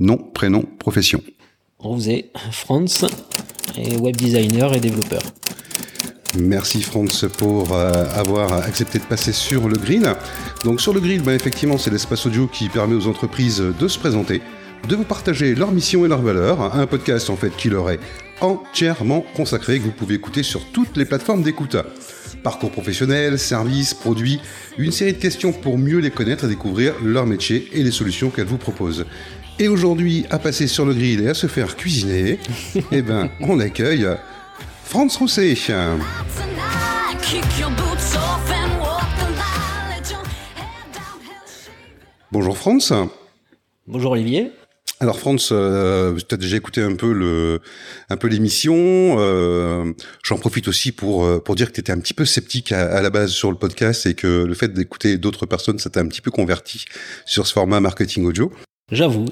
Nom, prénom, profession. Êtes Franz, et web designer et développeur. Merci Franz pour euh, avoir accepté de passer sur le grill. Donc sur le grill, ben, effectivement, c'est l'espace audio qui permet aux entreprises de se présenter, de vous partager leur mission et leurs valeurs. Un podcast en fait qui leur est entièrement consacré, que vous pouvez écouter sur toutes les plateformes d'écoute. Parcours professionnel, services, produits, une série de questions pour mieux les connaître et découvrir leur métier et les solutions qu'elles vous proposent. Et aujourd'hui, à passer sur le grill et à se faire cuisiner, eh ben, on accueille Franz Rousset. Bonjour Franz. Bonjour Olivier. Alors Franz, euh, tu as déjà écouté un peu le, un peu l'émission. Euh, J'en profite aussi pour euh, pour dire que tu étais un petit peu sceptique à, à, la base sur le podcast et que le fait d'écouter d'autres personnes, ça t'a un petit peu converti sur ce format marketing audio. J'avoue.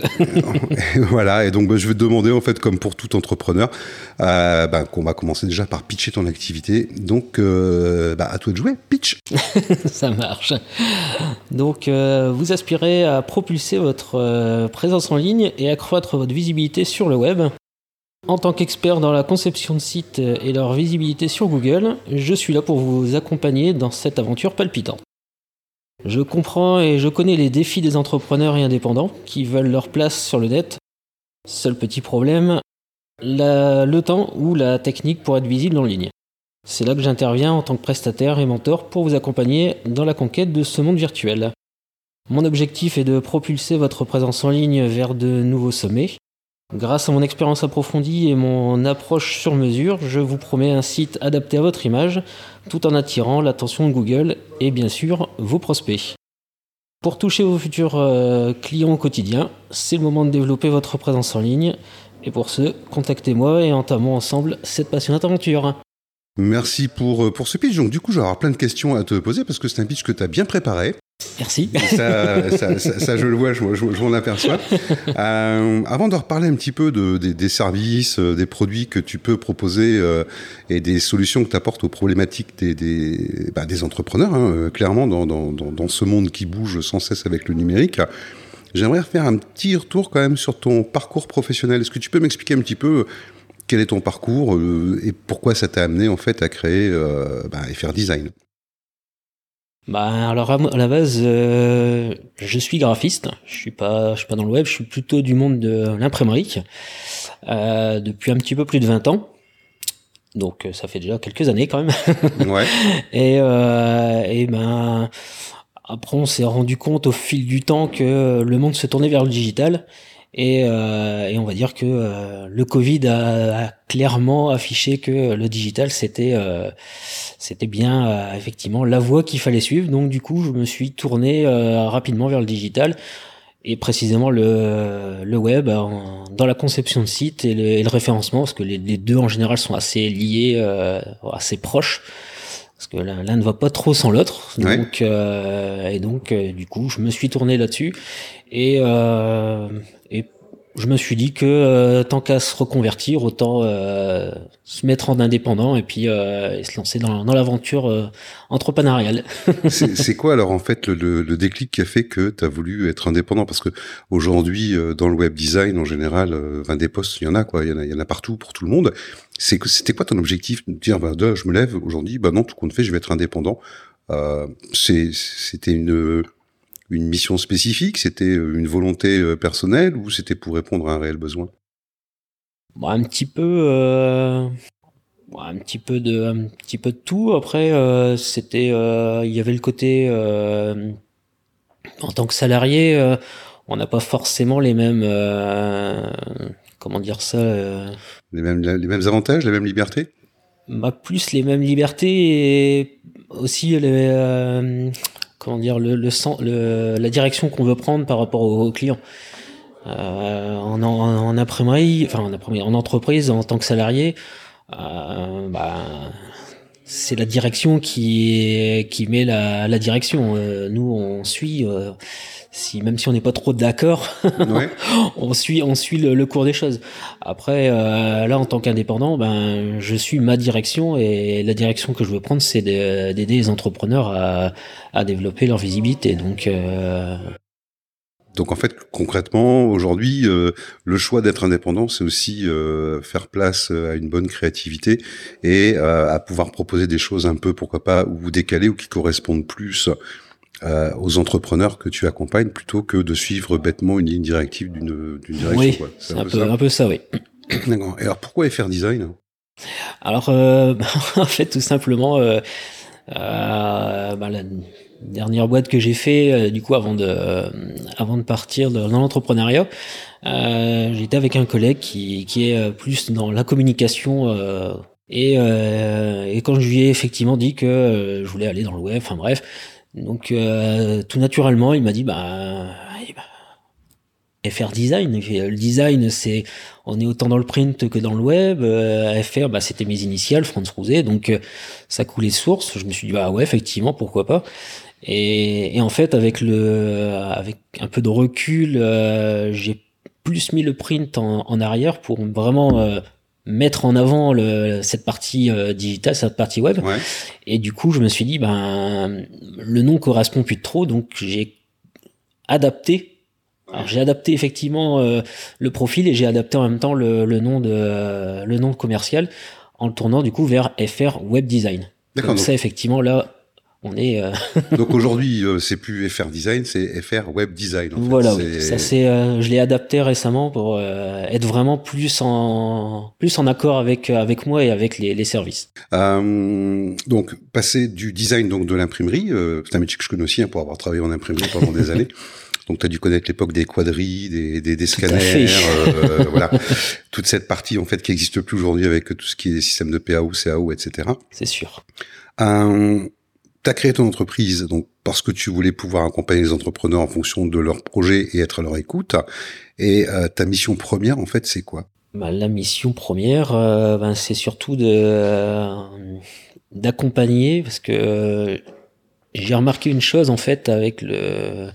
voilà, et donc bah, je vais te demander, en fait, comme pour tout entrepreneur, euh, bah, qu'on va commencer déjà par pitcher ton activité. Donc, euh, bah, à toi de jouer, pitch. Ça marche. Donc, euh, vous aspirez à propulser votre présence en ligne et accroître votre visibilité sur le web. En tant qu'expert dans la conception de sites et leur visibilité sur Google, je suis là pour vous accompagner dans cette aventure palpitante. Je comprends et je connais les défis des entrepreneurs et indépendants qui veulent leur place sur le net. Seul petit problème, le temps ou la technique pour être visible en ligne. C'est là que j'interviens en tant que prestataire et mentor pour vous accompagner dans la conquête de ce monde virtuel. Mon objectif est de propulser votre présence en ligne vers de nouveaux sommets Grâce à mon expérience approfondie et mon approche sur mesure, je vous promets un site adapté à votre image, tout en attirant l'attention de Google et bien sûr vos prospects. Pour toucher vos futurs euh, clients au quotidien, c'est le moment de développer votre présence en ligne. Et pour ce, contactez-moi et entamons ensemble cette passionnante aventure. Merci pour, euh, pour ce pitch. Donc, du coup, je vais avoir plein de questions à te poser parce que c'est un pitch que tu as bien préparé. Merci. Ça, ça, ça, ça, je le vois, je, je, je m'en aperçois. Euh, avant de reparler un petit peu de, des, des, services, euh, des produits que tu peux proposer euh, et des solutions que tu apportes aux problématiques des, des, bah, des entrepreneurs, hein, clairement, dans, dans, dans, ce monde qui bouge sans cesse avec le numérique, j'aimerais faire un petit retour quand même sur ton parcours professionnel. Est-ce que tu peux m'expliquer un petit peu quel est ton parcours euh, et pourquoi ça t'a amené en fait à créer euh, bah, et faire design? Bah alors à la base, euh, je suis graphiste. Je suis pas, je suis pas dans le web. Je suis plutôt du monde de l'imprimerie euh, depuis un petit peu plus de 20 ans. Donc ça fait déjà quelques années quand même. ouais. Et, euh, et ben après on s'est rendu compte au fil du temps que le monde se tournait vers le digital et, euh, et, on va dire que euh, le Covid a, a, clairement affiché que le digital c'était euh, c'était bien euh, effectivement la voie qu'il fallait suivre. Donc du coup, je me suis tourné euh, rapidement vers le digital et précisément le, le web en, dans la conception de sites et le, et le référencement parce que les, les, deux en général sont assez liés, assez proches parce que l'un ne va pas trop sans l'autre. Donc ouais. et donc du coup, je me suis tourné là-dessus et et je me suis dit que euh, tant qu'à se reconvertir, autant euh, se mettre en indépendant et puis euh, se lancer dans, dans l'aventure euh, entrepreneuriale. c'est quoi alors en fait le, le, déclic qui a fait que tu as voulu être indépendant? Parce que aujourd'hui, euh, dans le web design en général, euh, des postes, il y en a quoi, il y en a, il y en a partout pour tout le monde. C'est c'était quoi ton objectif de dire bah, je me lève aujourd'hui, bah non, tout compte fait, je vais être indépendant? C'était une une mission spécifique C'était euh, une volonté euh, personnelle ou c'était pour répondre à un réel besoin? Bon, Un petit peu, euh, bon, un petit peu de, un petit peu de tout. Après, euh, c'était, il y avait le côté en tant que salarié, on n'a pas forcément les mêmes, comment dire ça, les mêmes, les mêmes avantages, les mêmes libertés? Bah, plus les mêmes libertés et aussi les comment dire le, le, le la direction qu'on veut prendre par rapport aux, clients. Euh, en, en, en entreprise, en tant que salarié, euh, bah, c'est la direction qui, qui met la, la direction. Euh, nous, on suit. Euh, si même si on n'est pas trop d'accord, ouais. on suit on suit le, le, cours des choses. Après euh, là en tant qu'indépendant, ben je suis ma direction et la direction que je veux prendre c'est d'aider les entrepreneurs à, à développer leur visibilité. Donc euh... Donc en fait, concrètement, aujourd'hui, euh, le choix d'être indépendant, c'est aussi euh, faire place à une bonne créativité et euh, à pouvoir proposer des choses un peu, pourquoi pas, ou décalées ou qui correspondent plus aux entrepreneurs que tu accompagnes plutôt que de suivre bêtement une ligne directive d'une direction. Oui, c'est un, peu, un peu ça, oui. D'accord. Et alors pourquoi FR Design Alors, en fait, tout simplement, bah, la, dernière boîte que j'ai fait euh, du coup avant de euh, avant de partir dans l'entrepreneuriat euh, j'étais avec un collègue qui, qui est plus dans la communication et, quand je lui ai effectivement dit que je voulais aller dans le web enfin bref donc tout naturellement il m'a dit bah, bah FR design. Le design c'est on est autant dans le print que dans le web FR bah c'était mes initiales Franz Rouzet donc ça coulait source. Je me suis dit bah ouais effectivement pourquoi pas et, et, en fait, avec le, avec un peu de recul, euh, j'ai plus mis le print en, en arrière pour vraiment euh, mettre en avant le, cette partie euh, digitale, cette partie web. Ouais. Et du coup, je me suis dit, ben, le nom correspond plus trop, donc j'ai adapté. Alors j'ai adapté effectivement le profil et j'ai adapté en même temps le, le nom de le nom commercial en le tournant du coup vers FR Web Design. Donc ça effectivement là on est. Euh, Donc aujourd'hui, euh, c'est plus FR Design, c'est FR Web Design. voilà, ça c'est, euh, je l'ai adapté récemment pour être vraiment plus en plus en accord avec avec moi et avec les, les services. donc passer du design donc de l'imprimerie, c'est un métier que je connais aussi hein, pour avoir travaillé en imprimerie pendant des années. Donc, tu as dû connaître l'époque des quadrilles, des, des, des scanners, euh, voilà, toute cette partie en fait qui n'existe plus aujourd'hui avec tout ce qui est système de PAO, CAO, etc. C'est sûr. Euh, tu as créé ton entreprise donc parce que tu voulais pouvoir accompagner les entrepreneurs en fonction de leurs projets et être à leur écoute. Et euh, ta mission première, en fait, c'est quoi? Bah, La mission première, euh, ben, c'est surtout euh, d'accompagner, parce que j'ai remarqué une chose en fait avec le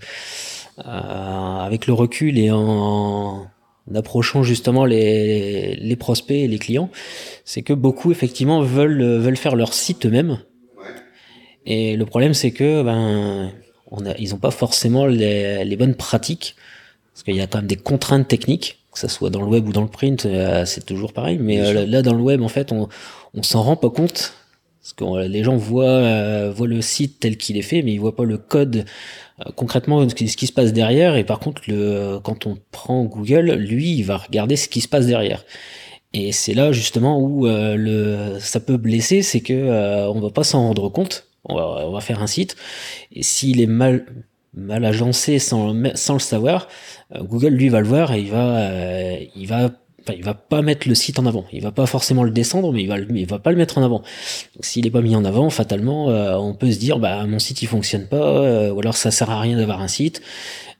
avec le recul et en, approchant justement les, les prospects et les clients, c'est que beaucoup effectivement veulent veulent faire leur site eux-mêmes et le problème, c'est que ben, on a, ils n'ont pas forcément les, les, bonnes pratiques, parce qu'il y a quand même des contraintes techniques, que ça soit dans le web ou dans le print, euh, c'est toujours pareil. Mais euh, là, dans le web, en fait, on, on s'en rend pas compte, parce que les gens voient, euh, voient le site tel qu'il est fait, mais ils voient pas le code concrètement ce qui, ce qui, se passe derrière. Et par contre, le, quand on prend Google, lui, il va regarder ce qui se passe derrière. Et c'est là justement où le, ça peut blesser, c'est que on va pas s'en rendre compte on va, faire un site, et s'il est mal, mal agencé sans, sans le savoir, euh, Google lui va le voir et il va, euh, il va Enfin, il va pas mettre le site en avant. Il va pas forcément le descendre, mais il va, il va pas le mettre en avant. S'il est pas mis en avant, fatalement, euh, on peut se dire, bah mon site il fonctionne pas, ou alors ça sert à rien d'avoir un site.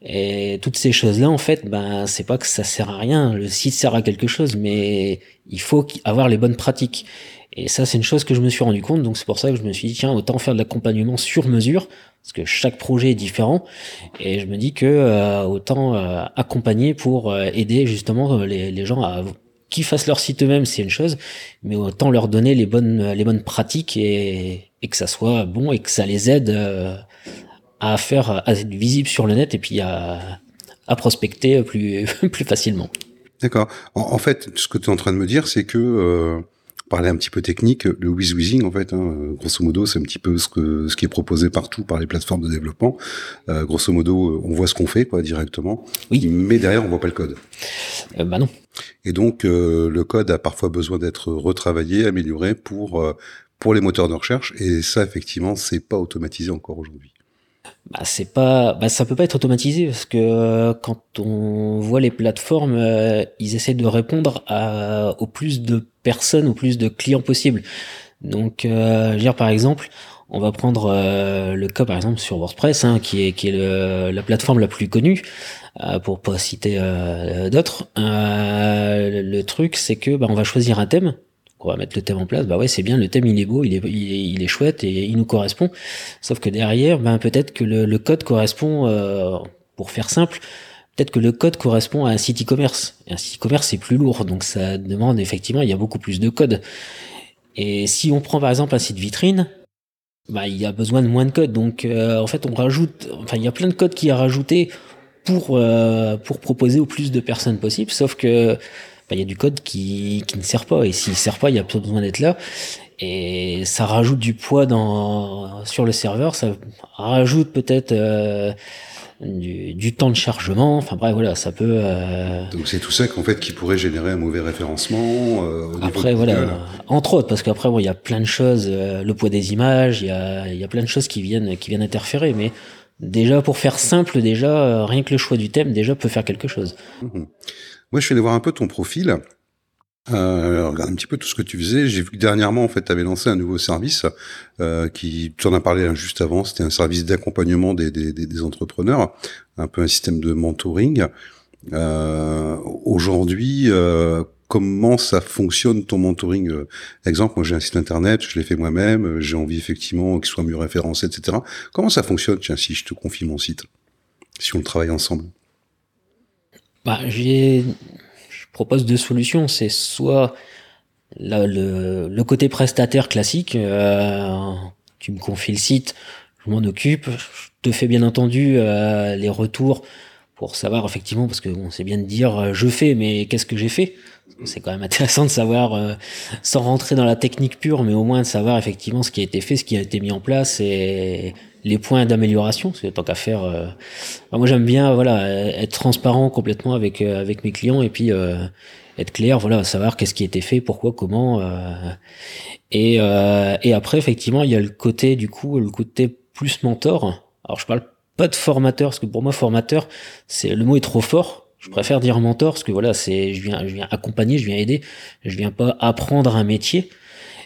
Et toutes ces choses-là, en fait, ben c'est pas que ça sert à rien. Le site sert à quelque chose, mais il faut avoir les bonnes pratiques. Et ça, c'est une chose que je me suis rendu compte, donc c'est pour ça que je me suis dit, tiens, autant faire de l'accompagnement sur mesure, parce que chaque projet est différent, et je me dis que euh, autant euh, accompagner pour euh, aider justement les, les, gens à qu'ils fassent leur site eux-mêmes, c'est une chose, mais autant leur donner les bonnes les bonnes pratiques et, et que ça soit bon et que ça les aide à faire à être visible sur le net et puis à, à prospecter plus plus facilement. D'accord. En, en, fait, ce que tu es en train de me dire, c'est que parler un petit peu technique, le whiz en fait, hein, grosso modo, c'est un petit peu ce que ce qui est proposé partout par les plateformes de développement. Euh, grosso modo, on voit ce qu'on fait quoi directement, oui. mais derrière on voit pas le code. Euh, bah non. Et donc euh, le code a parfois besoin d'être retravaillé, amélioré pour euh, pour les moteurs de recherche, et ça effectivement c'est pas automatisé encore aujourd'hui bah, c'est pas, bah, ça peut pas être automatisé parce que euh, quand on voit les plateformes, euh, ils essaient de répondre à, au plus de personnes, au plus de clients possible. Donc, euh, dire par exemple, on va prendre le cas par exemple sur WordPress, hein, qui est qui est la plateforme la plus connue, pour pas citer d'autres. le truc, c'est que bah, on va choisir un thème on va mettre le thème en place, bah ouais, c'est bien, le thème il est beau, il est, il est, chouette et il nous correspond. Sauf que derrière, ben peut-être que le, code correspond, euh, pour faire simple, peut-être que le code correspond à un site e-commerce. un site e-commerce c'est plus lourd, donc ça demande effectivement, il y a beaucoup plus de code. Et si on prend par exemple un site vitrine, bah il y a besoin de moins de code. Donc euh, en fait on rajoute, enfin il y a plein de code qui a rajouté pour pour proposer au plus de personnes possible. Sauf que il y a du code qui, qui ne sert pas et s'il sert pas, il y a besoin d'être là et ça rajoute du poids dans sur le serveur, ça rajoute peut-être euh, du, du, temps de chargement. Enfin bref, voilà, ça peut. Euh... Donc c'est tout ça qu'en fait qui pourrait générer un mauvais référencement. Euh, au après voilà, entre autres, parce qu'après bon, il y a plein de choses, euh, le poids des images, il y a il y a plein de choses qui viennent qui viennent interférer, mais déjà pour faire simple, déjà euh, rien que le choix du thème déjà peut faire quelque chose. Mmh. Moi, je suis allé voir un peu ton profil. Euh, regarde un petit peu tout ce que tu faisais. J'ai vu que dernièrement, en fait, tu avais lancé un nouveau service euh, qui, tu en as parlé hein, juste avant, c'était un service d'accompagnement des, entrepreneurs, un peu un système de mentoring. Euh, Aujourd'hui, comment ça fonctionne ton mentoring Exemple, moi j'ai un site internet, je l'ai fait moi-même, j'ai envie effectivement qu'il soit mieux référencé, etc. Comment ça fonctionne, tiens, si je te confie mon site, si on le travaille ensemble bah, j'ai propose deux solutions. C'est soit le, le, côté prestataire classique, euh, tu me confies le site, je m'en occupe, je te fais bien entendu euh, les retours pour savoir effectivement, parce que bon, c'est bien de dire euh, je fais, mais qu'est-ce que j'ai fait? C'est quand même intéressant de savoir, sans rentrer dans la technique pure, mais au moins de savoir effectivement ce qui a été fait, ce qui a été mis en place et les points d'amélioration que tant qu'à faire euh, moi j'aime bien voilà être transparent complètement avec euh, avec mes clients et puis euh, être clair voilà savoir qu'est-ce qui a été fait pourquoi comment et et après effectivement il y a le côté du coup le côté plus mentor. Alors je parle pas de formateur parce que pour moi formateur c'est le mot est trop fort. Je préfère dire mentor parce que voilà c'est je viens je viens accompagner je viens aider. Je viens pas apprendre un métier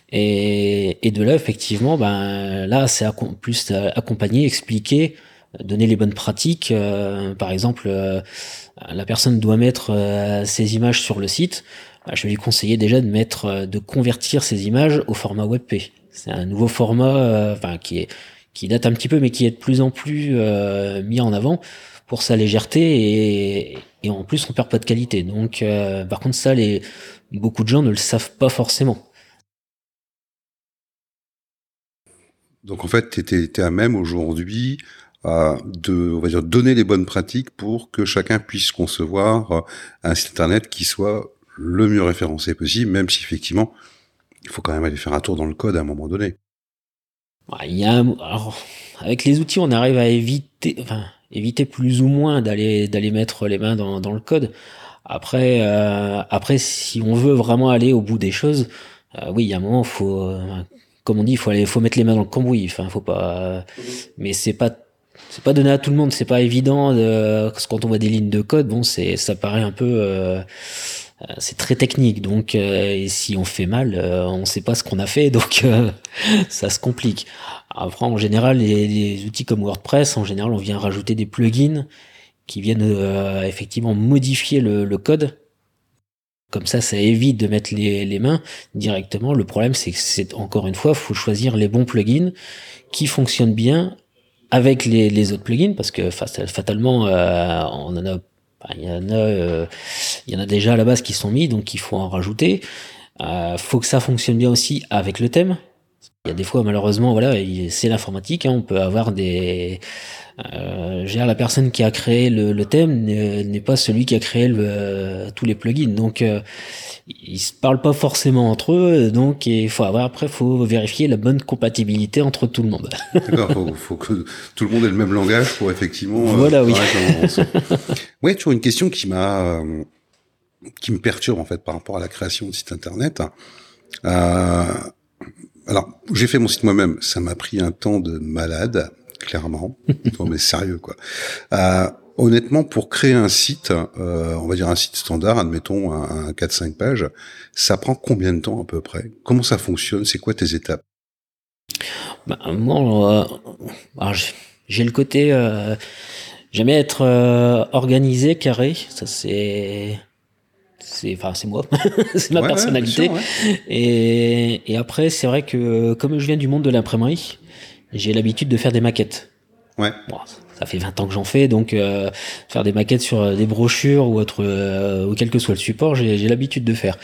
et, et de là, effectivement, ben là, c'est plus accompagner, expliquer, donner les bonnes pratiques. Euh, par exemple, euh, la personne doit mettre euh, ses images sur le site. Ben, je vais lui conseiller déjà de mettre, de convertir ses images au format WebP. C'est un nouveau format, enfin qui est qui date un petit peu, mais qui est de plus en plus mis en avant pour sa légèreté et, et en plus on perd pas de qualité. Donc, par contre, ça, les beaucoup de gens ne le savent pas forcément. Donc en fait, tu étais, à même aujourd'hui euh, de, on va dire, donner les bonnes pratiques pour que chacun puisse concevoir euh, un site internet qui soit le mieux référencé possible, même si effectivement, il faut quand même aller faire un tour dans le code à un moment donné. Il y a, alors, avec les outils, on arrive à éviter, enfin, éviter plus ou moins d'aller d'aller mettre les mains dans, dans le code. Après, euh, après, si on veut vraiment aller au bout des choses, euh, oui, il y a un moment, faut, comme on dit, il faut aller, faut mettre les mains dans le cambouis. Enfin, faut pas. Mais c'est pas, c'est pas donné à tout le monde. C'est pas évident. De, quand on voit des lignes de code, bon, c'est, ça paraît un peu. Euh, euh, c'est très technique, donc euh, et si on fait mal, on sait pas ce qu'on a fait, donc ça se complique. Après, en général, les, outils comme WordPress, en général, on vient rajouter des plugins qui viennent effectivement modifier le, le code comme ça, ça évite de mettre les, mains directement. Le problème, c'est que c'est encore une fois, faut choisir les bons plugins qui fonctionnent bien avec les, les autres plugins, parce que fatalement, euh, on en a, il y en a, euh, il y en a déjà à la base qui sont mis, donc il faut en rajouter. Euh, faut que ça fonctionne bien aussi avec le thème. Il y a des fois, malheureusement, voilà, c'est l'informatique. Hein, on peut avoir des euh, la personne qui a créé le, le thème n'est pas celui qui a créé le, tous les plugins. Donc, euh, ils se parlent pas forcément entre eux. Donc, il faut avoir après, faut vérifier la bonne compatibilité entre tout le monde. D'accord. Faut, faut que tout le monde ait le même langage pour effectivement. Euh, voilà, oui. ouais, toujours une question qui m'a, euh, qui me perturbe en fait par rapport à la création de site internet. Euh, alors, j'ai fait mon site moi-même. Ça m'a pris un temps de malade clairement. non mais sérieux quoi. Euh, honnêtement, pour créer un site, euh, on va dire un site standard, admettons un, un 4-5 pages, ça prend combien de temps à peu près? Comment ça fonctionne? C'est quoi tes étapes? Bah, Moi, euh, j'ai le côté... Euh, J'aime être euh, organisé, carré. Ça c'est c'est enfin c'est moi c'est ma personnalité et, et après c'est vrai que comme je viens du monde de l'imprimerie j'ai l'habitude de faire des maquettes. Ouais. Bon, ça fait 20 ans que j'en fais, donc euh, faire des maquettes sur euh, des brochures ou autre, euh, ou quel que soit le support, j'ai l'habitude de faire.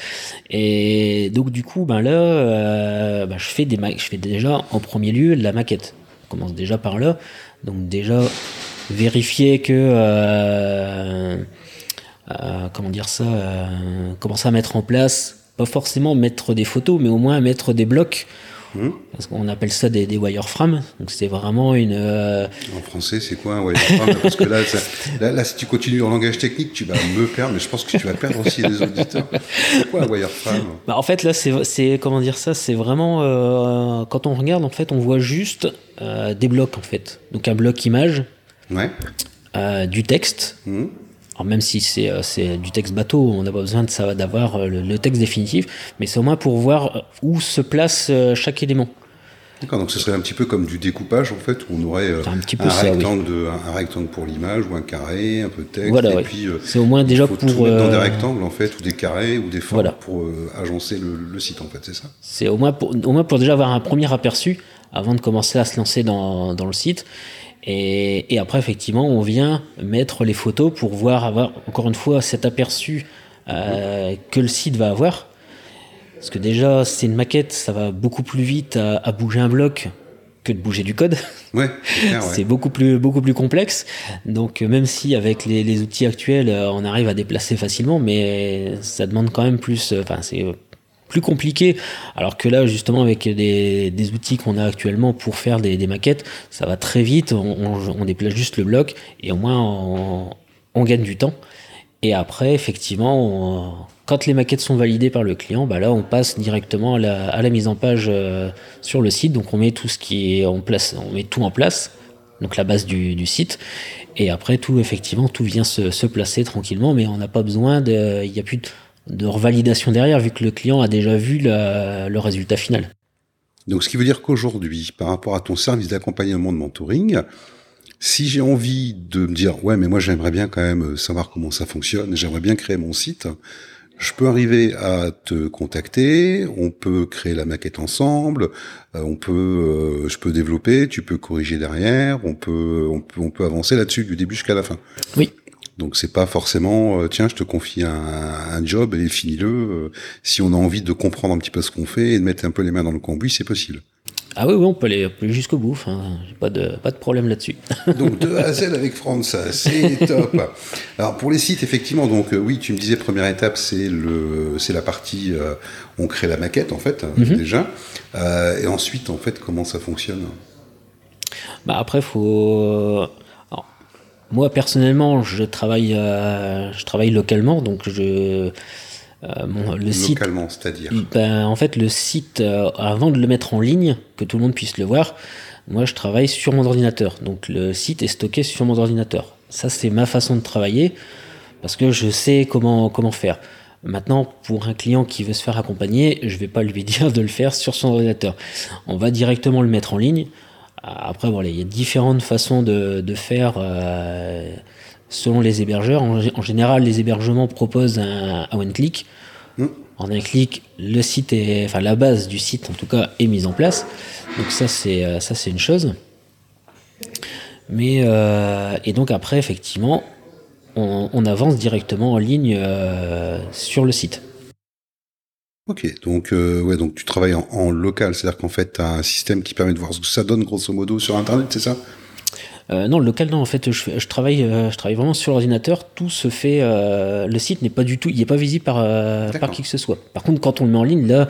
Et donc du coup, ben là, euh, ben, je fais des je fais déjà en premier lieu la maquette. On commence déjà par là. Donc déjà, vérifier que comment dire ça, commencer à mettre en place, pas forcément mettre des photos, mais au moins mettre des blocs Hmm. Parce qu'on appelle ça des, wireframes. Donc c'est vraiment une. Euh, en français, c'est quoi un wireframe Parce que là, là, si tu continues en langage technique, tu vas me perdre, mais je pense que tu vas perdre aussi les auditeurs. C'est quoi un wireframe bah, En fait, là, c'est comment dire ça C'est vraiment euh, quand on regarde, en fait, on voit juste euh, des blocs, en fait. Donc un bloc image, ouais. du texte. Hmm même si euh, c'est du texte bateau, on n'a pas besoin d'avoir euh, le, texte définitif, mais c'est au moins pour voir euh, où se place chaque élément. D'accord, donc ce serait un petit peu comme du découpage en fait, où on aurait un, rectangle un, rectangle pour l'image ou un carré, un peu de texte. Voilà, et puis c'est au moins déjà faut pour tout mettre dans des rectangles en fait, ou des carrés ou des formes pour agencer le, site en fait, c'est ça? C'est au moins pour au moins pour déjà avoir un premier aperçu avant de commencer à se lancer dans, dans le site. Et, après, effectivement, on vient mettre les photos pour voir, avoir encore une fois cet aperçu euh, que le site va avoir. Parce que déjà, c'est une maquette, ça va beaucoup plus vite à, bouger un bloc que de bouger du code. Ouais, c'est beaucoup plus beaucoup plus complexe. Donc même si avec les, les, outils actuels, euh, on arrive à déplacer facilement, mais ça demande quand même plus. Enfin, c'est plus compliqué. Alors que là, justement, avec des, outils qu'on a actuellement pour faire des, maquettes, ça va très vite. On, déplace juste le bloc et au moins on, gagne du temps. Et après, effectivement, quand les maquettes sont validées par le client, bah là, on passe directement à la, mise en page euh, sur le site. Donc, on met tout ce qui est en place, on met tout en place, donc la base du, site. Et après, tout, effectivement, tout vient se, placer tranquillement, mais on n'a pas besoin de, il n'y a plus de, de revalidation derrière, vu que le client a déjà vu le résultat final. Donc, ce qui veut dire qu'aujourd'hui, par rapport à ton service d'accompagnement de mentoring, si j'ai envie de me dire, ouais, mais moi j'aimerais bien quand même savoir comment ça fonctionne, j'aimerais bien créer mon site, je peux arriver à te contacter, on peut créer la maquette ensemble, euh, on peut, euh, je peux développer, tu peux corriger derrière, on peut, on peut, on peut avancer là-dessus du début jusqu'à la fin. Oui. Donc c'est pas forcément euh, tiens je te confie un, job et finis-le. Euh, si on a envie de comprendre un petit peu ce qu'on fait et de mettre un peu les mains dans le cambouis, c'est possible. Ah oui, oui, on peut aller, jusqu'au bout. J'ai pas de pas de problème là-dessus. donc de A à Z avec France, c'est top. Alors pour les sites, effectivement, donc euh, oui, tu me disais première étape, c'est le c'est la partie on crée la maquette en fait mhm. déjà. et ensuite, en fait, comment ça fonctionne? Bah après, faut moi personnellement, je travaille, euh, je travaille localement, donc je euh, le site. Localement, c'est-à-dire ben, En fait, le site, euh, avant de le mettre en ligne, que tout le monde puisse le voir, moi je travaille sur mon ordinateur. Donc le site est stocké sur mon ordinateur. Ça, c'est ma façon de travailler parce que je sais comment, comment faire. Maintenant, pour un client qui veut se faire accompagner, je ne vais pas lui dire de le faire sur son ordinateur. On va directement le mettre en ligne. Après, voilà, il y a différentes façons de, de faire euh, selon les hébergeurs. En, général, les hébergements proposent un, one-click. Mm. En un clic, le site est, enfin la base du site en tout cas est mise en place. Donc ça c'est euh, ça c'est une chose. Mais euh, et donc après effectivement, on, on avance directement en ligne euh, sur le site. Ok, donc euh, ouais, donc tu travailles en, local, c'est-à-dire qu'en fait, tu as un système qui permet de voir ce que ça donne grosso modo sur Internet, c'est ça? Euh, non, le local, non. En fait, je, je travaille, euh, je travaille vraiment sur l'ordinateur. Tout se fait. le site n'est pas du tout, il n'est pas visible par, par qui que ce soit. Par contre, quand on le met en ligne, là,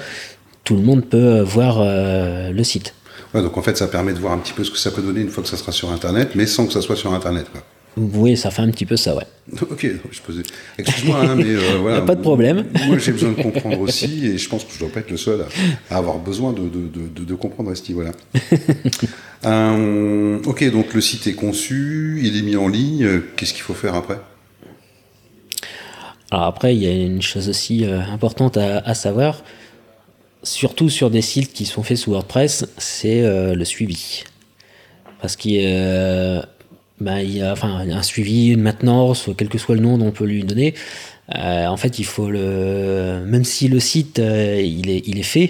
tout le monde peut voir le site. Ouais, donc en fait, ça permet de voir un petit peu ce que ça peut donner une fois que ça sera sur Internet, mais sans que ça soit sur Internet. Quoi. Oui, ça fait un petit peu ça, ouais. Ok, je posais. Excuse-moi, hein, mais euh, voilà. Pas de problème. Moi, j'ai besoin de comprendre aussi, et je pense que je dois pas être le seul à, avoir besoin de, de, de, comprendre à ce niveau-là. Euh, ok, donc le site est conçu, il est mis en ligne. Qu'est-ce qu'il faut faire après? Alors après, il y a une chose aussi euh, importante à, savoir, surtout sur des sites qui sont faits sous WordPress, c'est le suivi. Parce qu'il bah, il y a enfin, un suivi, une maintenance, quel que soit le nom on peut lui donner. Euh, en fait, il faut le. Même si le site, euh, il, est, il est fait,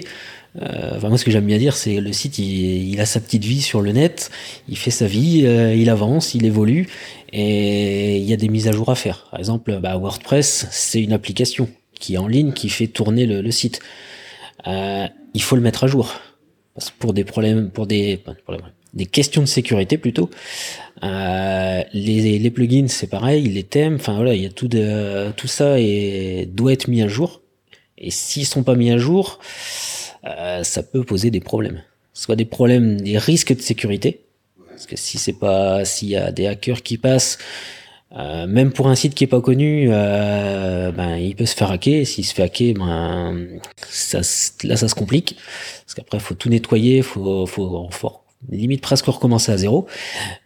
euh, enfin, moi, ce que j'aime bien dire, c'est le site, il, a sa petite vie sur le net, il fait sa vie, il avance, il évolue, et il y a des mises à jour à faire. Par exemple, bah, WordPress, c'est une application qui est en ligne, qui fait tourner le, site. il faut le mettre à jour. Pour des problèmes, pour des, des questions de sécurité plutôt. Euh, les, les plugins, c'est pareil, les thèmes, enfin voilà, il y a tout de, tout ça et doit être mis à jour. Et s'ils sont pas mis à jour, euh, ça peut poser des problèmes. Soit des problèmes, des risques de sécurité. Parce que si c'est pas, s'il y a des hackers qui passent, euh, même pour un site qui est pas connu, euh, ben il peut se faire hacker. S'il se fait hacker, ben ça, là ça se complique. Parce qu'après faut tout nettoyer, faut, faut, faut limite presque recommencer à zéro.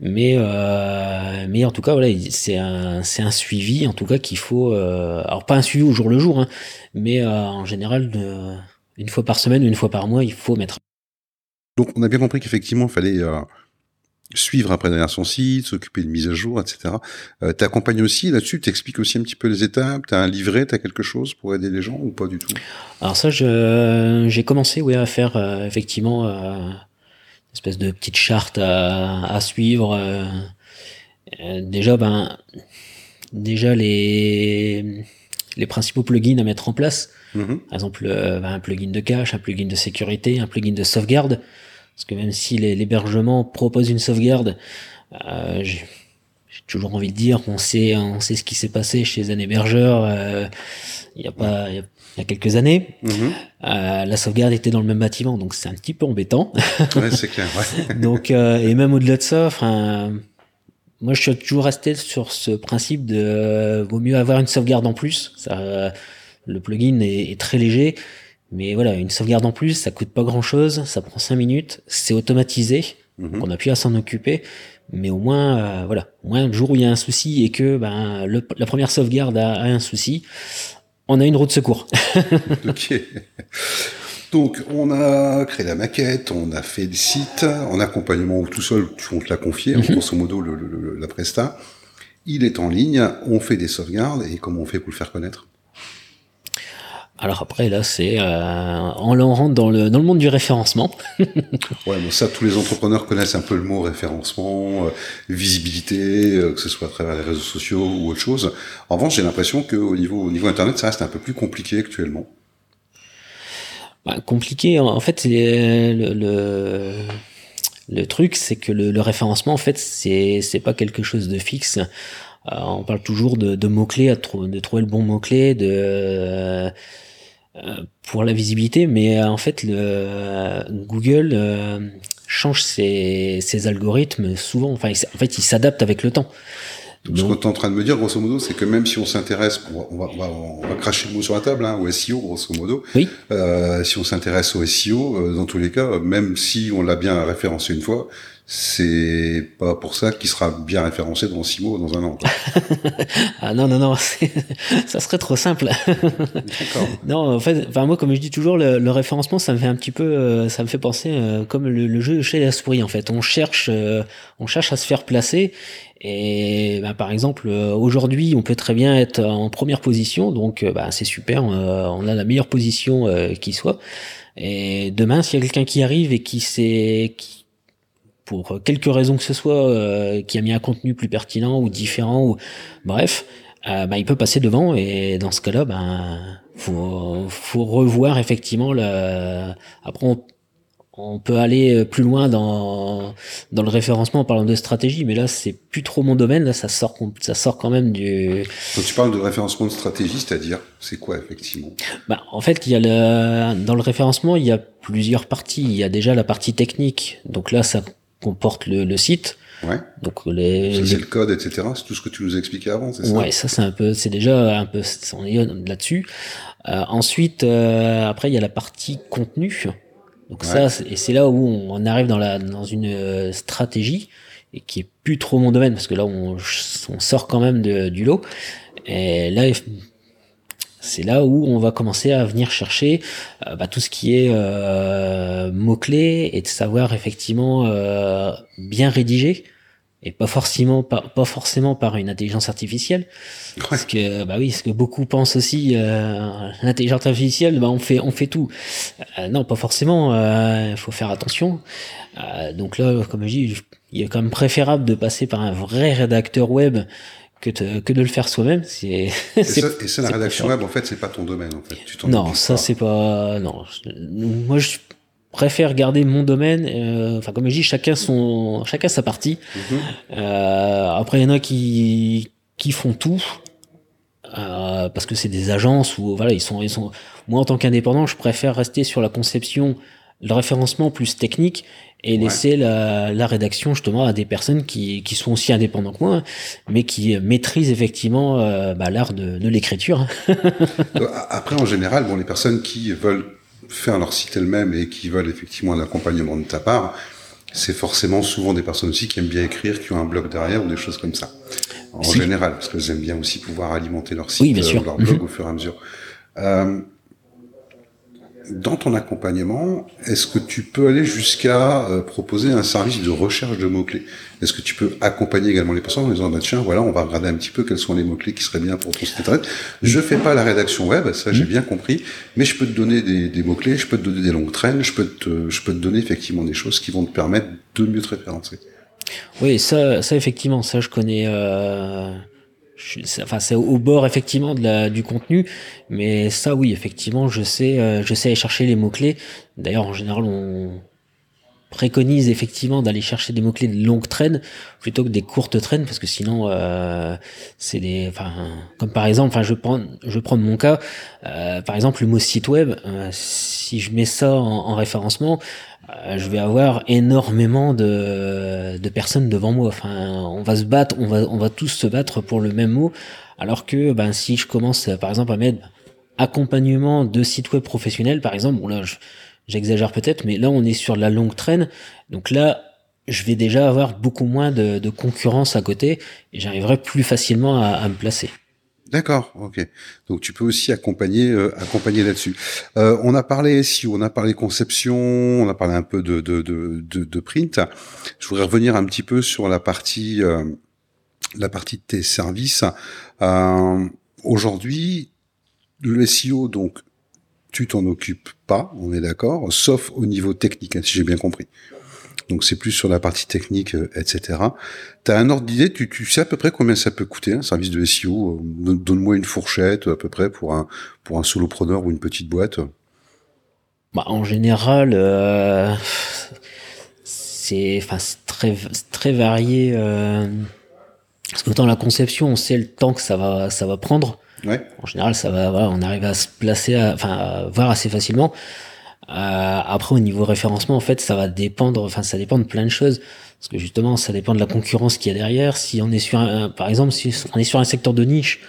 Mais, euh, mais en tout cas, voilà, c'est un, c'est un suivi, en tout cas, qu'il faut. Euh, alors, pas un suivi au jour le jour, hein, mais euh, en général, une fois par semaine ou une fois par mois, il faut mettre. Donc, on a bien compris qu'effectivement, il fallait suivre après derrière son site, s'occuper de mise à jour, etc. Euh, T'accompagnes aussi là-dessus, t'expliques aussi un petit peu les étapes, t'as un livret, t'as quelque chose pour aider les gens ou pas du tout? Alors ça, j'ai commencé oui, à faire effectivement espèce de petite charte à, à suivre. Euh, euh, déjà, ben, déjà les, les principaux plugins à mettre en place. Mhm. Par exemple, euh, ben, un plugin de cache, un plugin de sécurité, un plugin de sauvegarde. Parce que même si l'hébergement propose une sauvegarde, euh, j'ai toujours envie de dire qu'on sait, on sait ce qui s'est passé chez un hébergeur. Il n'y a pas, y a il y a quelques années. Mhm. Euh, la sauvegarde était dans le même bâtiment, donc c'est un petit peu embêtant. ouais, c'est clair. Ouais. donc euh, et même au-delà de ça, enfin, moi je suis toujours resté sur ce principe de euh, vaut mieux avoir une sauvegarde en plus. Ça, le plugin est, est, très léger, mais voilà, une sauvegarde en plus, ça coûte pas grand-chose, ça prend cinq minutes, c'est automatisé, mhm. on a plus à s'en occuper. Mais au moins, euh, voilà, au moins le jour où il y a un souci et que ben, le, la première sauvegarde a, a un souci, on a une roue de secours. ok. Donc, on a créé la maquette, on a fait le site, en accompagnement tout seul, on te l'a confié, mhm. grosso modo, le, la Presta. Il est en ligne, on fait des sauvegardes, et comment on fait pour le faire connaître? Alors après, là, c'est euh, on rentre dans le, dans le monde du référencement. ouais, bon, ça, tous les entrepreneurs connaissent un peu le mot référencement, euh, visibilité, euh, que ce soit à travers les réseaux sociaux ou autre chose. En revanche, j'ai l'impression qu'au niveau, au niveau Internet, ça reste un peu plus compliqué actuellement. Bah, compliqué, en fait, le, le, le truc, c'est que le, le, référencement, en fait, c'est c'est pas quelque chose de fixe. Euh, on parle toujours de, de mots-clés, de trouver le bon mot-clé, de euh, pour la visibilité, mais euh, en fait, le, Google euh, change ses, ses, algorithmes souvent. Enfin, en fait, il s'adapte avec le temps. Donc, ce que tu es en train de me dire, grosso modo, c'est que même si on s'intéresse, on va, on, va, on va, cracher le mot sur la table, hein, au SEO, grosso modo, oui. euh, si on s'intéresse au SEO, dans tous les cas, même si on l'a bien référencé une fois, c'est pas pour ça qu'il sera bien référencé dans six mois ou dans un an. ah non, non, non, ça serait trop simple. non, en fait, enfin, moi, comme je dis toujours, le, le, référencement, ça me fait un petit peu, euh, ça me fait penser euh, comme le, le, jeu chez la souris, en fait. On cherche, euh, on cherche à se faire placer. Et bah, par exemple, aujourd'hui, on peut très bien être en première position, donc bah, c'est super, on a la meilleure position qui soit. Et demain, s'il y a quelqu'un qui arrive et qui sait, qui, pour quelque raison que ce soit, euh, qui a mis un contenu plus pertinent ou différent, ou bref, euh, bah, il peut passer devant et dans ce cas-là, ben faut, faut revoir effectivement le. Après, on, on, peut aller plus loin dans dans le référencement en parlant de stratégie, mais là c'est plus trop mon domaine. Là, ça sort ça sort quand même du. Quand tu parles de référencement de stratégie, c'est-à-dire c'est quoi effectivement? Bah en fait, il y a le dans le référencement, il y a plusieurs parties. Il y a déjà la partie technique. Donc là, ça comporte le, le site. Ouais. Donc les, c'est le code, etc. C'est tout ce que tu nous expliquais avant, c'est ça? Ouais, ça c'est un peu, c'est déjà un peu, on est là-dessus. Euh, ensuite, euh, après il y a la partie contenu. Donc ça, et c'est là où on arrive dans la dans une euh, stratégie et qui est plus trop mon domaine parce que là on, on sort quand même de, du lot. Et là, c'est là où on va commencer à venir chercher euh, bah, tout ce qui est euh, mots-clés et de savoir effectivement euh, bien rédiger et pas forcément pas, pas forcément par une intelligence artificielle parce que bah oui parce que beaucoup pensent aussi l'intelligence artificielle bah on fait on fait tout non pas forcément il faut faire attention donc là comme je dis il est quand même préférable de passer par un vrai rédacteur web que, que de le faire soi-même. C'est, et, ça, et ça, la rédaction web, en fait, c'est pas ton domaine, en fait. Tu non, ça, c'est pas, non. Moi, je, préfère garder mon domaine. Euh, enfin, comme je dis, chacun son, chacun sa partie. Mhm. Euh, après, il y en a qui qui font tout. Euh, parce que c'est des agences où voilà ils sont ils sont moi en tant qu'indépendant je préfère rester sur la conception le référencement plus technique et laisser la, la, rédaction justement à des personnes qui, qui sont aussi indépendants que moi, mais qui maîtrisent effectivement bah, l'art de, de l'écriture. Après, en général, bon, les personnes qui veulent faire leur site elles-mêmes et qui veulent effectivement un accompagnement de ta part, c'est forcément souvent des personnes aussi qui aiment bien écrire, qui ont un blog derrière ou des choses comme ça. En général, parce qu'elles aiment bien aussi pouvoir alimenter leur site oui, euh, leur blog mhm. au fur et à mesure. Euh, dans ton accompagnement, est-ce que tu peux aller jusqu'à euh, proposer un service de recherche de mots-clés? Est-ce que tu peux accompagner également les personnes en disant, bah, tiens, voilà, on va regarder un petit peu quels sont les mots-clés qui seraient bien pour ton site internet. Je fais pas la rédaction web, ça j'ai mmh. bien compris, mais je peux te donner des, des mots-clés, je peux te donner des longues traînes, je peux te, je peux te donner effectivement des choses qui vont te permettre de mieux te référencer. Oui, ça, ça effectivement, ça je connais. Euh enfin c'est au bord effectivement de la, du contenu. Mais ça oui effectivement je sais euh, je sais aller chercher les mots clés d'ailleurs en général on préconise effectivement d'aller chercher des mots clés de longue traîne plutôt que des courtes traînes parce que sinon euh, c'est des enfin comme par exemple enfin je prends je prends mon cas euh, par exemple le mot site web si je mets ça en, en référencement euh, je vais avoir énormément de, de, personnes devant moi. Enfin, on va se battre, on va, on va tous se battre pour le même mot. Alors que, ben, si je commence, par exemple, à mettre accompagnement de site web professionnel, par exemple, bon là, j'exagère peut-être, mais là, on est sur la longue traîne. Donc là, je vais déjà avoir beaucoup moins de, de concurrence à côté et j'arriverai plus facilement à, à me placer. D'accord, ok. Donc tu peux aussi accompagner, euh, accompagner là-dessus. Euh, on a parlé SEO, on a parlé conception, on a parlé un peu de, de, de, de, print. Je voudrais revenir un petit peu sur la partie, euh, la partie de tes services. Euh, aujourd'hui, le SEO, donc tu t'en occupes pas, on est d'accord, sauf au niveau technique, hein, si j'ai bien compris donc c'est plus sur la partie technique, euh, etc. Tu as un ordre d'idée, tu, sais à peu près combien ça peut coûter un service de SEO euh, Donne-moi une fourchette à peu près pour un pour un solopreneur ou une petite boîte. Bah, en général, euh, c'est très très varié. Parce qu'autant la conception, on sait le temps que ça va ça va prendre. Ouais. En général, ça va, voilà, on arrive à se placer, enfin, à voir assez facilement. Euh, après, au niveau référencement, en fait, ça va dépendre, enfin, ça dépend de plein de choses. Parce que justement, ça dépend de la concurrence qu'il y a derrière. Si on est sur un, par exemple, si on est sur un secteur de niche,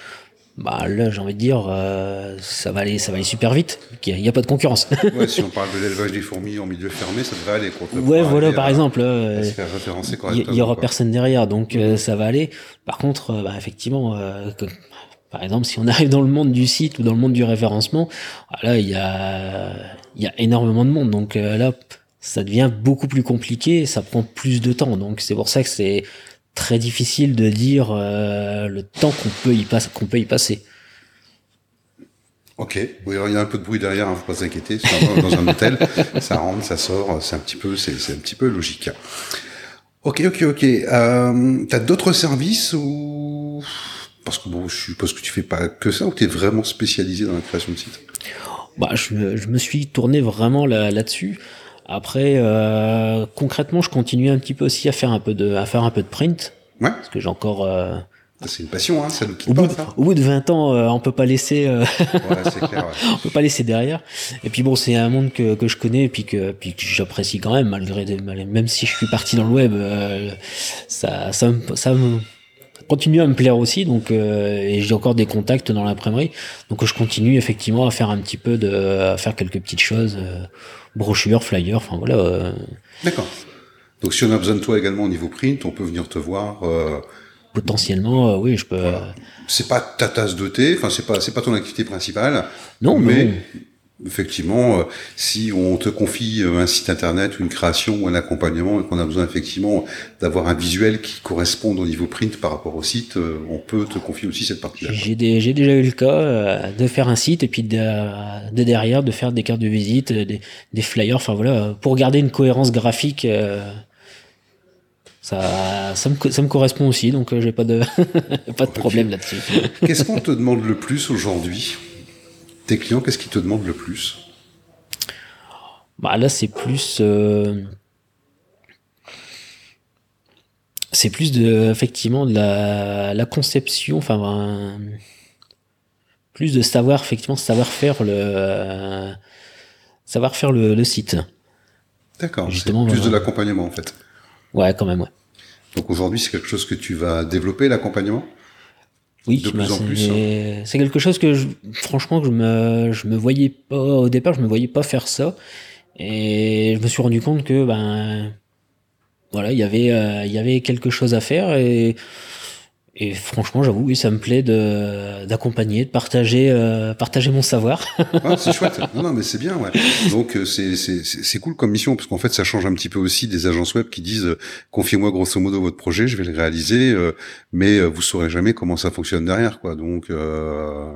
bah là, j'ai envie de dire, euh, ça va aller, ça va aller super vite. Il n'y a, pas de concurrence. ouais, si on parle de l'élevage des fourmis en milieu fermé, ça devrait aller. Ouais, voilà, par exemple, euh, il y, aura personne derrière, donc euh, ça va aller. Par contre, euh, bah, effectivement, par exemple, si on arrive dans le monde du site ou dans le monde du référencement, ah, là, il y a, énormément de monde. Donc euh, là, ça devient beaucoup plus compliqué, ça prend plus de temps. Donc c'est pour ça que c'est très difficile de dire euh, le temps qu'on peut y passer. Ok, oui, il y a un peu de bruit derrière, ne hein, faut pas s'inquiéter. Dans un hôtel, ça rentre, ça sort, c'est un petit peu, c'est, un petit peu logique. Ok, ok, ok. Euh, T'as d'autres services ou parce que bon, je suppose que tu fais pas que ça ou tu es vraiment spécialisé dans la création de sites? Bah, je, je, me suis tourné vraiment là, là-dessus. Après, euh, concrètement, je continue un petit peu aussi à faire un peu de, à faire un peu de print. Ouais. Parce que j'ai encore. Euh, c'est une passion, hein, ça nous quitte au pas, bout de, ça. Au bout de 20 ans, euh, on peut pas laisser. Euh, ouais, c'est clair. Ouais. on peut pas laisser derrière. Et puis bon, c'est un monde que, que je connais et puis que, puis que j'apprécie quand même, malgré des, même si je suis parti dans le web, euh, ça, ça, ça me continue à me plaire aussi, donc euh, et j'ai encore des contacts dans l'imprimerie, donc je continue effectivement à faire un petit peu de, à faire quelques petites choses, euh, brochures, flyers, enfin voilà. Euh. D'accord. Donc si on a besoin de toi également au niveau print, on peut venir te voir. Potentiellement, oui, je peux. C'est pas ta tasse de thé, enfin c'est pas c'est pas ton activité principale. Non, mais effectivement, euh, si on te confie euh, un site internet, une création ou un accompagnement et qu'on a besoin effectivement d'avoir un visuel qui corresponde au niveau print par rapport au site, euh, on peut te confier aussi cette partie-là. J'ai déjà eu le cas de faire un site et puis de, derrière de faire des cartes de visite, des, flyers, enfin voilà, pour garder une cohérence graphique. ça, ça, me, ça me correspond aussi, donc j'ai pas de, pas de problème là-dessus. Qu'est-ce qu'on te demande le plus aujourd'hui? Tes clients, qu'est-ce qu'ils te demandent le plus? Bah là, c'est plus. euh, c'est plus de, effectivement, de la, la conception, enfin, un- plus de savoir, effectivement, savoir faire le. euh, savoir faire le, le site. D'accord. Justement, plus voilà. de l'accompagnement en fait. Ouais, quand même, ouais. Donc aujourd'hui, c'est quelque chose que tu vas développer l'accompagnement? Oui, De plus en c'est- quelque chose que, je, franchement, que je me, je me voyais pas, au départ, je me voyais pas faire ça. Et je me suis rendu compte que, ben, voilà, il y avait, euh, il y avait quelque chose à faire et, et franchement, j'avoue, oui, ça me plaît de, d'accompagner, de partager, euh, partager mon savoir. Ah, c'est chouette. Non, non, mais c'est bien, ouais. Donc euh, c'est c'est cool comme mission parce qu'en fait ça change un petit peu aussi des agences web qui disent euh, confiez-moi grosso modo votre projet, je vais le réaliser, euh, mais euh, vous saurez jamais comment ça fonctionne derrière, quoi. Donc euh,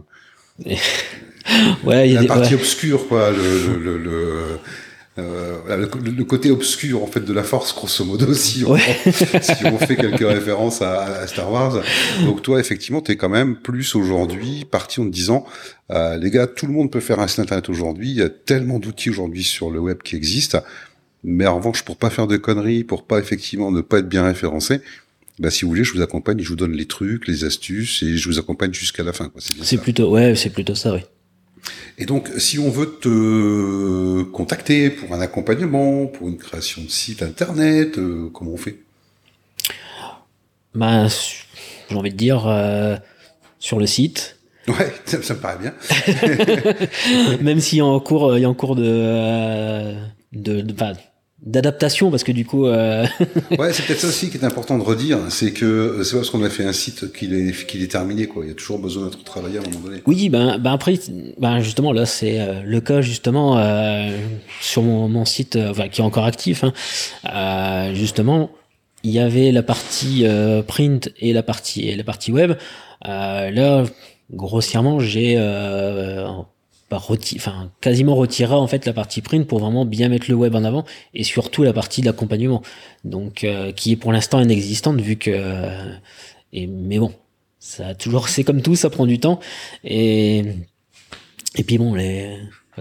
ouais, il y a la des, partie ouais. obscure, quoi, le le, le, le euh, le, le côté obscur en fait de la force grosso modo si on, Ouais. si on fait quelques références à, à Star Wars. Donc toi effectivement tu es quand même plus aujourd'hui parti en te disant euh, les gars tout le monde peut faire un site internet aujourd'hui. Il y a tellement d'outils aujourd'hui sur le web qui existent. Mais en revanche pour pas faire de conneries pour pas effectivement ne pas être bien référencé bah si vous voulez je vous accompagne je vous donne les trucs les astuces et je vous accompagne jusqu'à la fin c'est plutôt, ouais, c'est plutôt ça, oui. Et donc, si on veut te contacter pour un accompagnement, pour une création de site internet, euh, comment on fait? Ben, j'ai envie de dire, euh, sur le site, Ouais, ça, ça me paraît bien. même s'il y a en cours, il y a en cours de, euh, de, d'adaptation, parce que du coup, euh, Ouais, c'est peut-être ça aussi qui est important de redire, c'est que c'est pas parce qu'on a fait un site qu'il est qu'il est terminé, quoi. Il y a toujours besoin d'être travaillé à un moment donné. oui, ben, ben après, ben justement là, c'est euh, le cas justement euh, sur mon, mon site, euh, enfin, qui est encore actif. Hein, euh, justement, il y avait la partie euh, print et la partie et la partie web. Euh, là, grossièrement, j'ai quasiment retiré en fait la partie print pour vraiment bien mettre le web en avant et surtout la partie d'accompagnement. Donc, euh, qui est pour l'instant inexistante vu que euh, et mais bon, ça toujours c'est comme tout, ça prend du temps et et puis bon les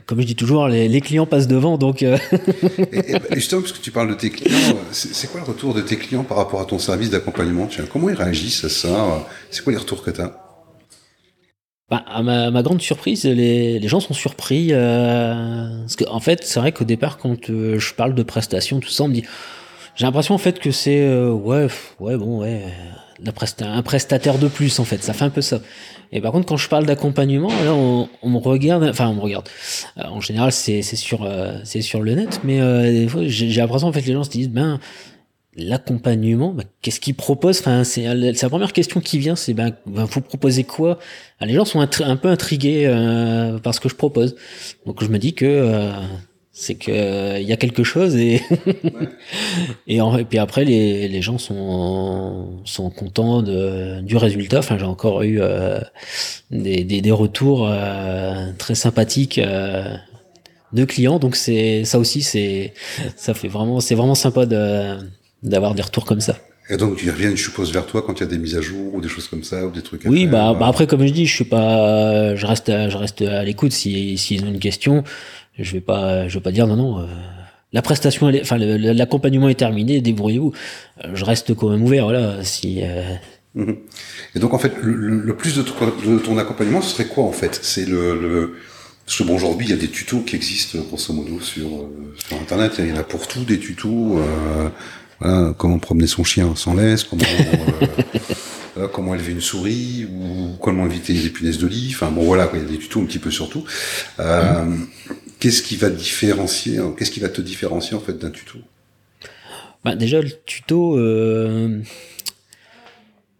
comme je dis toujours, les, clients passent devant, donc euh, Et, justement, parce que tu parles de tes clients, c'est quoi le retour de tes clients par rapport à ton service d'accompagnement? Comment ils réagissent à ça? C'est quoi les retours que tu as Bah, à ma, ma grande surprise, les, les gens sont surpris. Euh, parce que, en fait, c'est vrai qu'au départ, quand euh, je parle de prestations, tout ça, on me dit. J'ai l'impression en fait que c'est euh, ouais ouais bon ouais euh, un prestataire de plus en fait ça fait un peu ça et par contre quand je parle d'accompagnement là on, on me regarde enfin on me regarde Euh, en général c'est sur euh, c'est sur le net mais des fois j'ai l'impression en fait les gens se disent ben l'accompagnement, bah, qu'est-ce qu'ils proposent Enfin, c'est la première question qui vient, c'est ben, ben, vous proposez quoi? Ah, Les gens sont un peu intrigués euh, par ce que je propose, donc je me dis que euh, c'est que il y a quelque chose et et, en- et puis après les, les gens sont sont contents de, du résultat. Enfin, j'ai encore eu euh, des, des des retours euh, très sympathiques. euh, de clients donc c'est ça aussi c'est ça fait vraiment c'est vraiment sympa de d'avoir des retours comme ça. Et donc, ils reviennent, je suppose, vers toi quand il y a des mises à jour ou des choses comme ça, ou des trucs Oui, bah, euh, bah après comme je dis, je suis pas, je reste, à, je reste à l'écoute. Si s'ils ont une question, je vais pas, je vais pas dire non non. euh, la prestation, elle est- enfin l'accompagnement est terminé, débrouillez-vous. Je reste quand même ouvert, voilà. Si euh, Mhm. Et donc, en fait, le, plus de ton, de ton accompagnement, ce serait quoi, en fait? C'est le, le... Parce que bon, aujourd'hui, il y a des tutos qui existent, grosso modo, sur, sur Internet. Il y en a pour tout, des tutos. Euh, voilà, comment promener son chien sans laisse, comment, euh, voilà, comment élever une souris, ou comment éviter les punaises de lit. Enfin, bon, voilà, il y a des tutos un petit peu sur tout. Euh, Qu'est-ce qui va différencier, qu'est-ce qui va te différencier, en fait, d'un tuto? Bah, déjà le tuto, euh,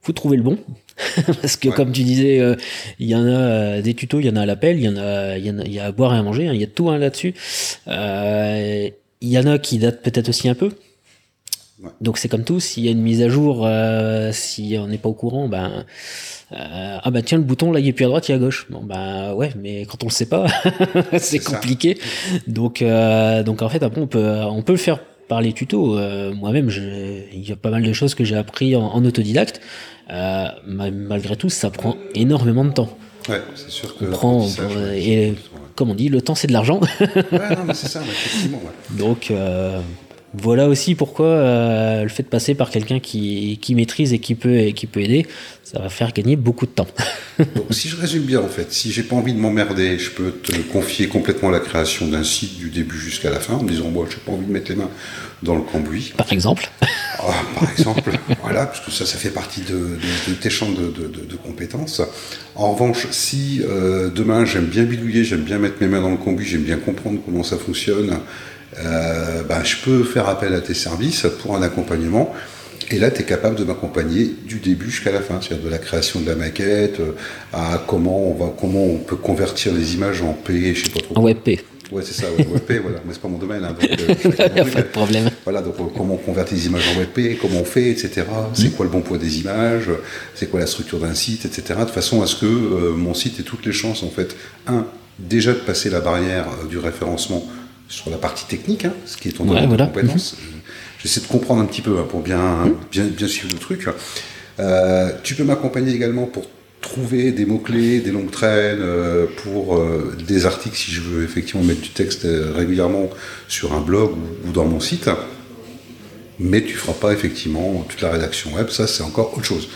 faut trouver le bon. Parce que Ouais. comme tu disais, euh, il y en a euh, des tutos, il y en a à l'appel, il y en a, il y en a, il y a à boire et à manger, hein, il y a tout hein, là-dessus. Euh, Il y en a qui datent peut-être aussi un peu. Ouais. Donc c'est comme tout, s'il y a une mise à jour, euh, si on n'est pas au courant, ben euh, ah bah tiens le bouton là il est plus à droite il est à gauche. Bon bah ouais mais quand on le sait pas c'est ça. compliqué. Donc euh, donc en fait après on peut on peut le faire par les tutos. Moi-même il y a pas mal de choses que j'ai appris en, en autodidacte. Ma- malgré tout ça prend énormément de temps. Ouais, c'est sûr que On prend ouais, et comme on dit, le temps c'est de l'argent. ouais, non, mais c'est ça, effectivement. Donc voilà aussi pourquoi euh, le fait de passer par quelqu'un qui, qui, maîtrise et qui peut, et qui peut aider, ça va faire gagner beaucoup de temps. Donc, si je résume bien en fait, si j'ai pas envie de m'emmerder, je peux te confier complètement la création d'un site du début jusqu'à la fin en me disant moi j'ai pas envie de mettre les mains dans le cambouis. Par exemple ah, Par exemple, voilà, parce que ça, ça fait partie de, de, tes champs de, de, compétences. En revanche, si euh, demain j'aime bien bidouiller, j'aime bien mettre mes mains dans le cambouis, j'aime bien comprendre comment ça fonctionne, euh, ben, je peux faire appel à tes services pour un accompagnement. Et là, tu es capable de m'accompagner du début jusqu'à la fin, c'est-à-dire de la création de la maquette, euh, à comment on, va, comment on peut convertir les images en P, je sais pas trop. En WebP. Ouais, c'est ça, WebP, voilà, mais c'est pas mon domaine. Hein, donc, euh, pas de problème. Voilà, donc comment on convertit les images en WebP, comment on fait, etc. C'est mm. quoi le bon poids des images, c'est quoi la structure d'un site, etc. De façon à ce que mon site ait toutes les chances, en fait, un, déjà de passer la barrière du référencement sur la partie technique, hein, ce qui est ton domaine de compétence. J'essaie de comprendre un petit peu hein, pour bien, mhm. bien, bien, suivre le truc. Euh, tu peux m'accompagner également pour trouver des mots-clés, des longues traînes, euh, pour euh, des articles si je veux effectivement mettre du texte régulièrement sur un blog ou, dans mon site. Mais tu feras pas effectivement toute la rédaction web, ça c'est encore autre chose.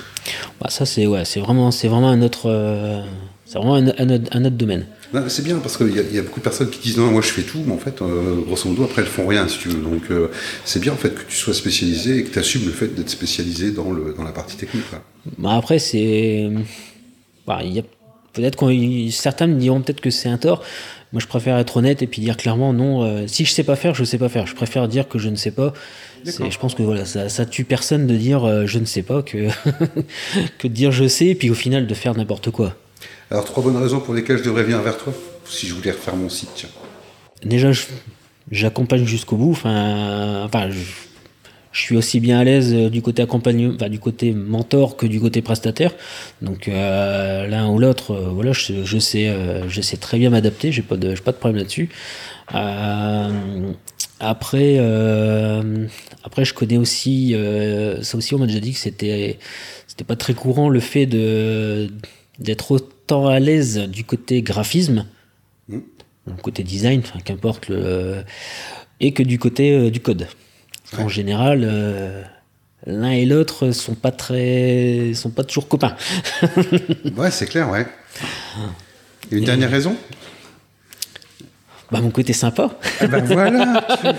Bah, ça c'est ouais, vraiment, vraiment un autre, c'est vraiment un, un autre domaine. C'est bien parce qu'il y, a beaucoup de personnes qui disent non, moi je fais tout, mais en fait, euh, grosso modo, après elles font rien si tu veux. Donc euh, c'est bien en fait que tu sois spécialisé et que tu assumes le fait d'être spécialisé dans, le, dans la partie technique. Bah après, c'est. Bah, y a... Peut-être que certains me diront peut-être que c'est un tort. Moi, je préfère être honnête et puis dire clairement non. Euh, si je sais pas faire, je sais pas faire. Je préfère dire que je ne sais pas. Je pense que voilà, ça, ça, tue personne de dire je ne sais pas que que de dire je sais et puis au final de faire n'importe quoi. Alors, trois bonnes raisons pour lesquelles je devrais venir vers toi, si je voulais refaire mon site. Tiens. Déjà, j'accompagne jusqu'au bout. Enfin, je, suis aussi bien à l'aise du côté accompagnement, enfin, du côté mentor que du côté prestataire. Donc, euh, l'un ou l'autre, euh, voilà, je, sais, euh, je sais très bien m'adapter. J'ai pas pas de problème là-dessus. après, après, je connais aussi, ça aussi, on m'a déjà dit que c'était, c'était pas très courant le fait de d'être autant à l'aise du côté graphisme, mm. du côté design, qu'importe, le, et que du côté euh, du code. En général, euh, l'un et l'autre sont pas très, sont pas toujours copains. ouais, c'est clair, ouais. Et une dernière raison? Bah, mon côté sympa. Ah ben voilà,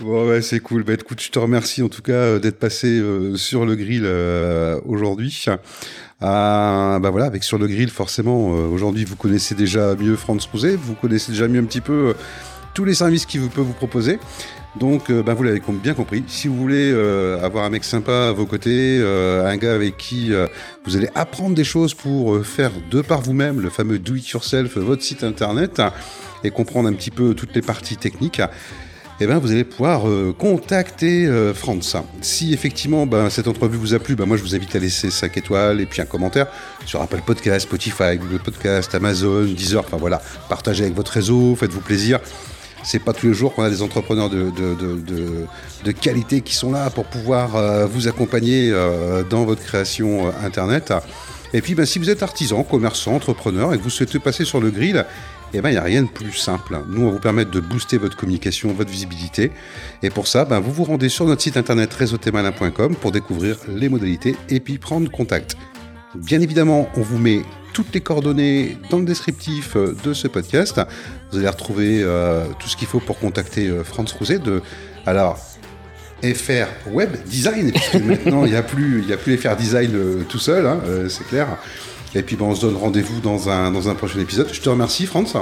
bon, ouais, c'est cool. Bah, écoute, je te remercie en tout cas euh, d'être passé euh, sur le grill euh, aujourd'hui. bah voilà, avec sur le grill, forcément, aujourd'hui, vous connaissez déjà mieux Franz Rouzet, vous connaissez déjà mieux un petit peu tous les services qu'il peut vous proposer. Donc, euh, ben, vous l'avez bien compris. Si vous voulez euh, avoir un mec sympa à vos côtés, euh, un gars avec qui vous allez apprendre des choses pour faire de par vous-même le fameux do it yourself, votre site internet, et comprendre un petit peu toutes les parties techniques, eh ben, vous allez pouvoir contacter Franz. Si effectivement ben, cette entrevue vous a plu, ben, moi je vous invite à laisser 5 étoiles et puis un commentaire sur Apple Podcast, Spotify, Google Podcast, Amazon, Deezer, enfin voilà, partagez avec votre réseau, faites-vous plaisir c'est pas tous les jours qu'on a des entrepreneurs de, de, qualité qui sont là pour pouvoir euh, vous accompagner euh, dans votre création euh, Internet. Et puis, ben, si vous êtes artisan, commerçant, entrepreneur et que vous souhaitez passer sur le grill, eh ben, il n'y a rien de plus simple. Nous, on vous permettre de booster votre communication, votre visibilité. Et pour ça, ben, vous vous rendez sur notre site internet réseautémalin.com pour découvrir les modalités et puis prendre contact. Bien évidemment, on vous met toutes les coordonnées dans le descriptif euh, de ce podcast. Vous allez retrouver euh, tout ce qu'il faut pour contacter euh, Franz Rouzet de alors FR Web Design, puisque maintenant il n'y a plus il a plus FR Design tout seul, hein, c'est clair. Et puis ben, on se donne rendez-vous dans un, dans un prochain épisode. Je te remercie Franz.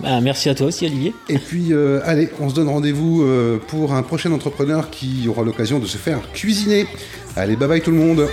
Bah, merci à toi aussi Olivier. Et puis allez, on se donne rendez-vous pour un prochain entrepreneur qui aura l'occasion de se faire cuisiner. Allez, bye bye tout le monde.